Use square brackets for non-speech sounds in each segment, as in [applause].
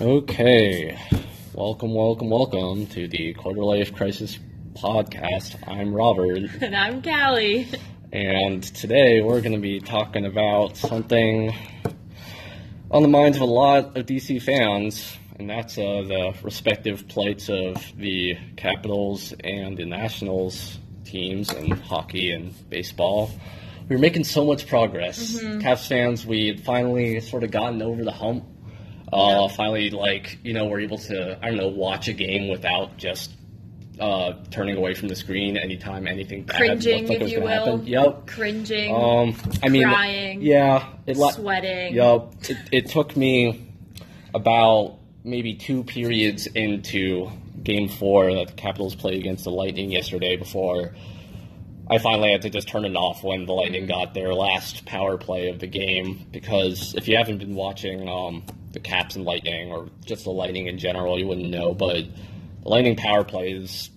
Okay, welcome, welcome, welcome to the Quarter Life Crisis podcast. I'm Robert, [laughs] And I'm Callie. and today we're going to be talking about something on the minds of a lot of DC fans, and that's uh, the respective plights of the Capitals and the Nationals teams in hockey and baseball. We were making so much progress. Caps fans, we had finally sort of gotten over the hump. Uh, finally, like you know, we're able to I don't know watch a game without just uh, turning away from the screen anytime anything Cringing, like if you will. happen. Yep. Cringing, Um, I mean, Crying. yeah, it la- sweating. Yep. It, it took me about maybe two periods into Game Four that the Capitals played against the Lightning yesterday before I finally had to just turn it off when the Lightning got their last power play of the game. Because if you haven't been watching um, the Caps and Lightning, or just the Lightning in general, you wouldn't know. But the Lightning power play is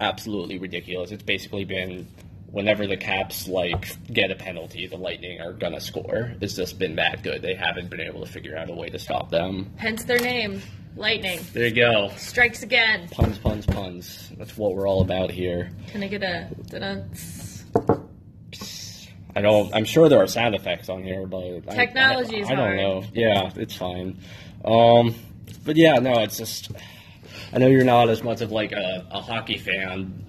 absolutely ridiculous. It's basically been whenever the Caps like get a penalty, the Lightning are gonna score. It's just been that good. They haven't been able to figure out a way to stop them. Hence their name, Lightning. There you go. Strikes again. Puns, puns, puns. That's what we're all about here. Can I get a? I don't. I'm sure there are sound effects on here, but I- Technology I, is I, don't know. Yeah, it's fine. Um, but yeah, no, it's just. I know you're not as much of like a, a hockey fan,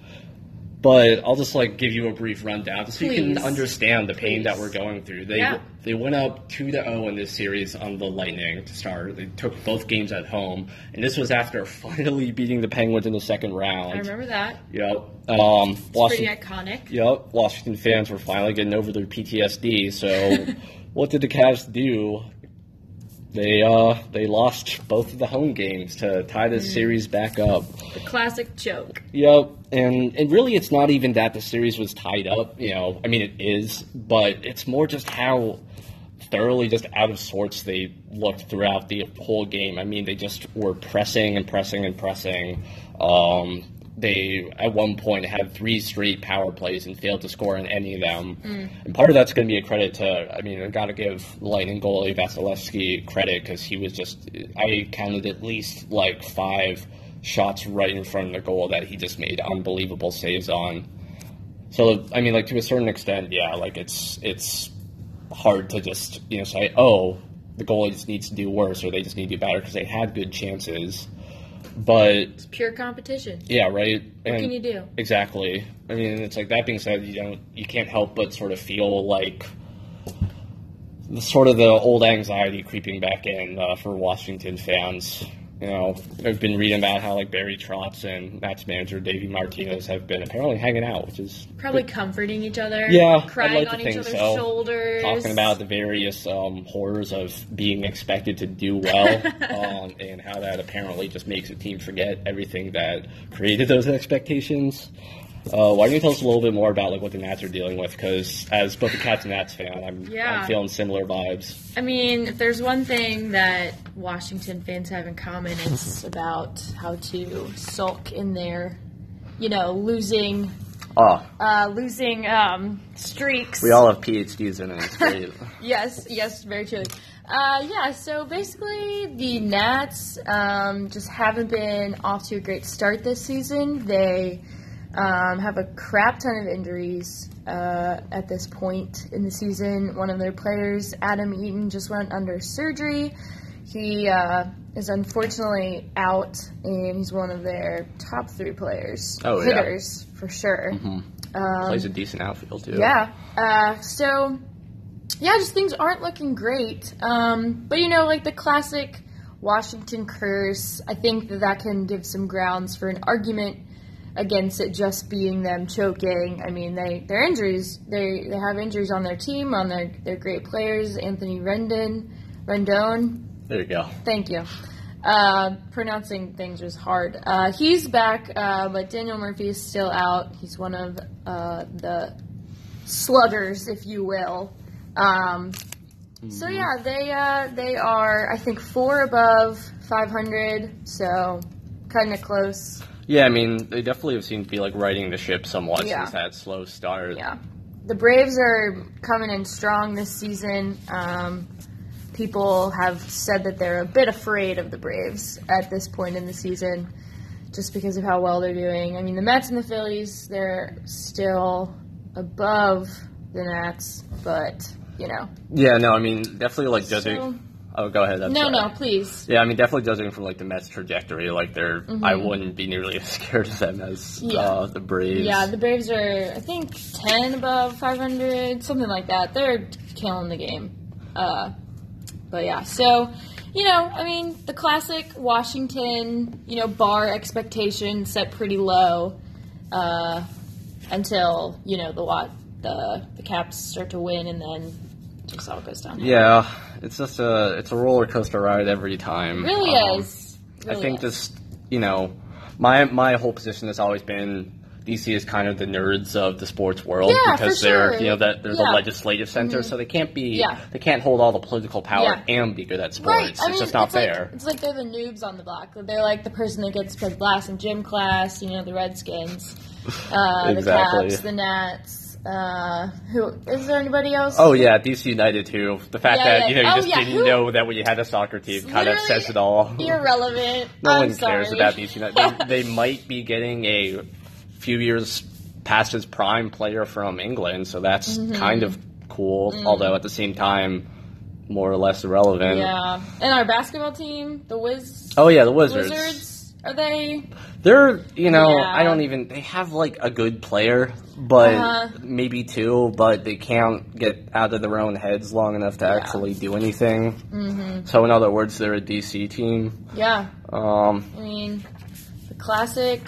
but I'll just like give you a brief rundown just so you can understand the pain that we're going through. They Yeah. they went up two to zero in this series on the Lightning to start. They took both games at home, and this was after [laughs] finally beating the Penguins in the second round. I remember that. Yep. Um, It's pretty Washington, iconic. Yep, Washington fans were finally getting over their PTSD. So, [laughs] what did the Caps do? They uh they lost both of the home games to tie the series back up. The classic joke. Yep, and and really, it's not even that the series was tied up. You know, I mean, it is, but it's more just how thoroughly just out of sorts they looked throughout the whole game. I mean, they just were pressing and pressing and pressing. Um, they at one point had three straight power plays and failed to score on any of them. Mm. And part of that's going to be a credit to. I mean, I got to give Lightning goalie Vasilevskiy credit because he was just. I counted at least like five shots right in front of the goal that he just made unbelievable saves on. So I mean, like to a certain extent, yeah, like it's it's hard to just you know say, oh, the goalie just needs to do worse or they just need to do better because they had good chances. But It's pure competition. yeah, right. What can you do? Exactly. I mean, it's like that being said, you don't you can't help but sort of feel like sort of the old anxiety creeping back in uh, for Washington fans. You know, I've been reading about how like Barry Trotz and Nats manager Davey Martinez have been apparently hanging out, which is Probably comforting each other. Yeah, Crying like to on each other's so. shoulders. talking about the various um, horrors of being expected to do well, [laughs] um, and how that apparently just makes a team forget everything that created those expectations. Uh, why don't you tell us a little bit more about like what the Nats are dealing with? Because as both a Caps and Nats fan, I'm, Yeah. I'm feeling similar vibes. I mean, if there's one thing that Washington fans have in common, it's [laughs] about how to sulk in their, you know, losing, Oh, uh, losing um, streaks. we all have PhDs in it. It's. [laughs] [laughs] Yes, yes, very true. Uh, yeah, so basically, the Nats um, just haven't been off to a great start this season. They um, have a crap ton of injuries uh, at this point in the season. One of their players, Adam Eaton, just went under surgery. He uh, is unfortunately out, and he's one of their top three players, Oh, yeah. hitters for sure. Plays a decent outfield too. Yeah. Uh, so, yeah, just things aren't looking great. Um, but you know, like the classic Washington curse, I think that that can give some grounds for an argument against it just being them choking. I mean, they their injuries, they they have injuries on their team, on their their great players, Anthony Rendon, Rendon. There you go. Thank you. Uh, pronouncing things was hard. Uh, he's back, uh, but Daniel Murphy is still out. He's one of uh, the sluggers, if you will. Um, So yeah, they uh, they are I think four above 500, so kind of close. Yeah, I mean, they definitely have seemed to be like riding the ship somewhat Yeah. since that slow start. Yeah. The Braves are coming in strong this season. Um, people have said that they're a bit afraid of the Braves at this point in the season, just because of how well they're doing. I mean, the Mets and the Phillies, they're still above the Nats, but you know. Yeah, no, I mean, definitely like judging. So- oh, go ahead. I'm no, sorry. no, please. Yeah, I mean, definitely judging from like the Mets' trajectory, like they're, I Mhm. wouldn't be nearly [laughs] as scared of them as Yeah. uh, the Braves. Yeah, the Braves are, I think, 10 above 500, something like that. They're killing the game. Uh, but yeah, so, you know, I mean, the classic Washington, you know, bar expectation set pretty low uh, until, you know, the, the, the Caps start to win and then just all goes down. Yeah, it's just a it's a roller coaster ride every time. It really Um, is. I think is. just you know, my my whole position has always been DC is kind of the nerds of the sports world Yeah, because they're sure. you know that they're Yeah. Mm-hmm. the legislative center, so they can't be Yeah. they can't hold all the political power and be good at sports. Right. It's mean, just not it's like- fair. it's like they're the noobs on the block. They're like the person that gets put last in gym class. You know, the Redskins, uh, Exactly. the Caps, the Nats. Uh, who is there? Anybody else? Oh yeah, DC United too. The fact Yeah, that you know you Oh, just yeah, didn't who- know that when you had a soccer team kind of says it all. irrelevant. No I'm one sorry. cares about DC United. They, [laughs] they might be getting a few years past his prime player from England, so that's Mm-hmm. kind of cool. Although at the same time, more or less irrelevant. Yeah, and our basketball team, the Wiz. Oh yeah, the Wizards. Wizards. Are they? They're you know Yeah. I don't even they have like a good player, but Uh-huh. maybe two, but they can't get out of their own heads long enough to Yeah. actually do anything. Mm-hmm. So in other words, they're a DC team. Yeah. Um, I mean, the classic.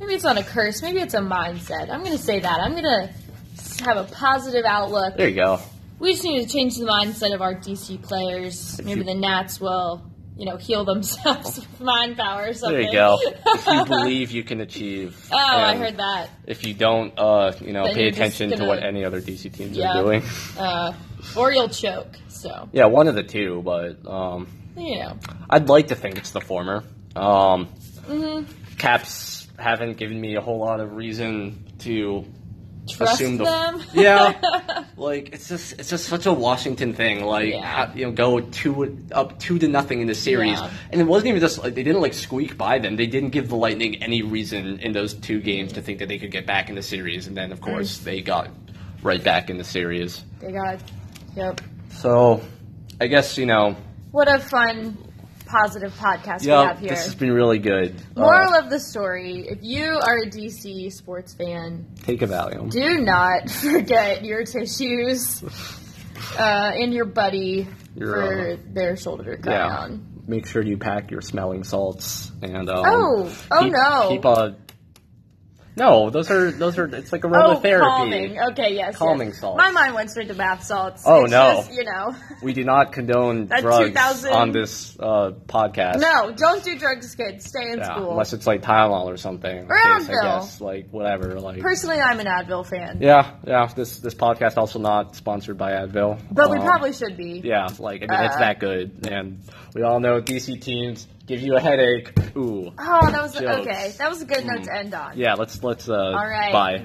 Maybe it's not a curse. Maybe it's a mindset. I'm gonna say that. I'm gonna have a positive outlook. there you go. We just need to change the mindset of our DC players. If Maybe you- the Nats will, you know, heal themselves [laughs] with mind power or something. There you go. if you [laughs] believe you can achieve. oh, I heard that. If you don't, uh, you know, Then pay attention to gonna- what any other DC teams Yeah. are doing. [laughs] Uh, or you'll choke. So, yeah, one of the two, but um, you know. I'd like to think it's the former. Um, hmm Caps haven't given me a whole lot of reason to Trust assume the them. [laughs] yeah. [laughs] Like it's just it's just such a Washington thing. Like Yeah. you know, go two up two to nothing in the series, Yeah. and it wasn't even just like they didn't like squeak by them. They didn't give the Lightning any reason in those two games to think that they could get back in the series, and then of course mm. they got right back in the series. they got. Yep. So I guess you know, What a fun, positive podcast we have here. this has been really good. Moral Uh, of the story: If you are a DC sports fan, take a Valium. do not [laughs] forget your tissues [laughs] uh, and your buddy Your, for uh, their shoulder to cry yeah. on. Make sure you pack your smelling salts and um, Oh, oh keep, no. keep a. No, those are those are. It's like Oh, aromatherapy. calming. Okay, yes. Calming yes. salts. My mind went straight to bath salts. Oh, It's no. just, you know. [laughs] We do not condone That drugs 2000 on this uh, podcast. No, don't do drugs, kids. Stay in Yeah, school. unless it's like Tylenol or something. Or case, I Advil. guess like whatever. Like Personally, I'm an Advil fan. yeah, yeah. This this podcast also not sponsored by Advil, But we Um, probably should be. Yeah, like I mean, it's Uh, that good, and we all know DC teams give you a headache. Ooh, Oh, that was Jokes. okay. That was a good note Mm. to end on. yeah. Let's let's uh, All right. bye.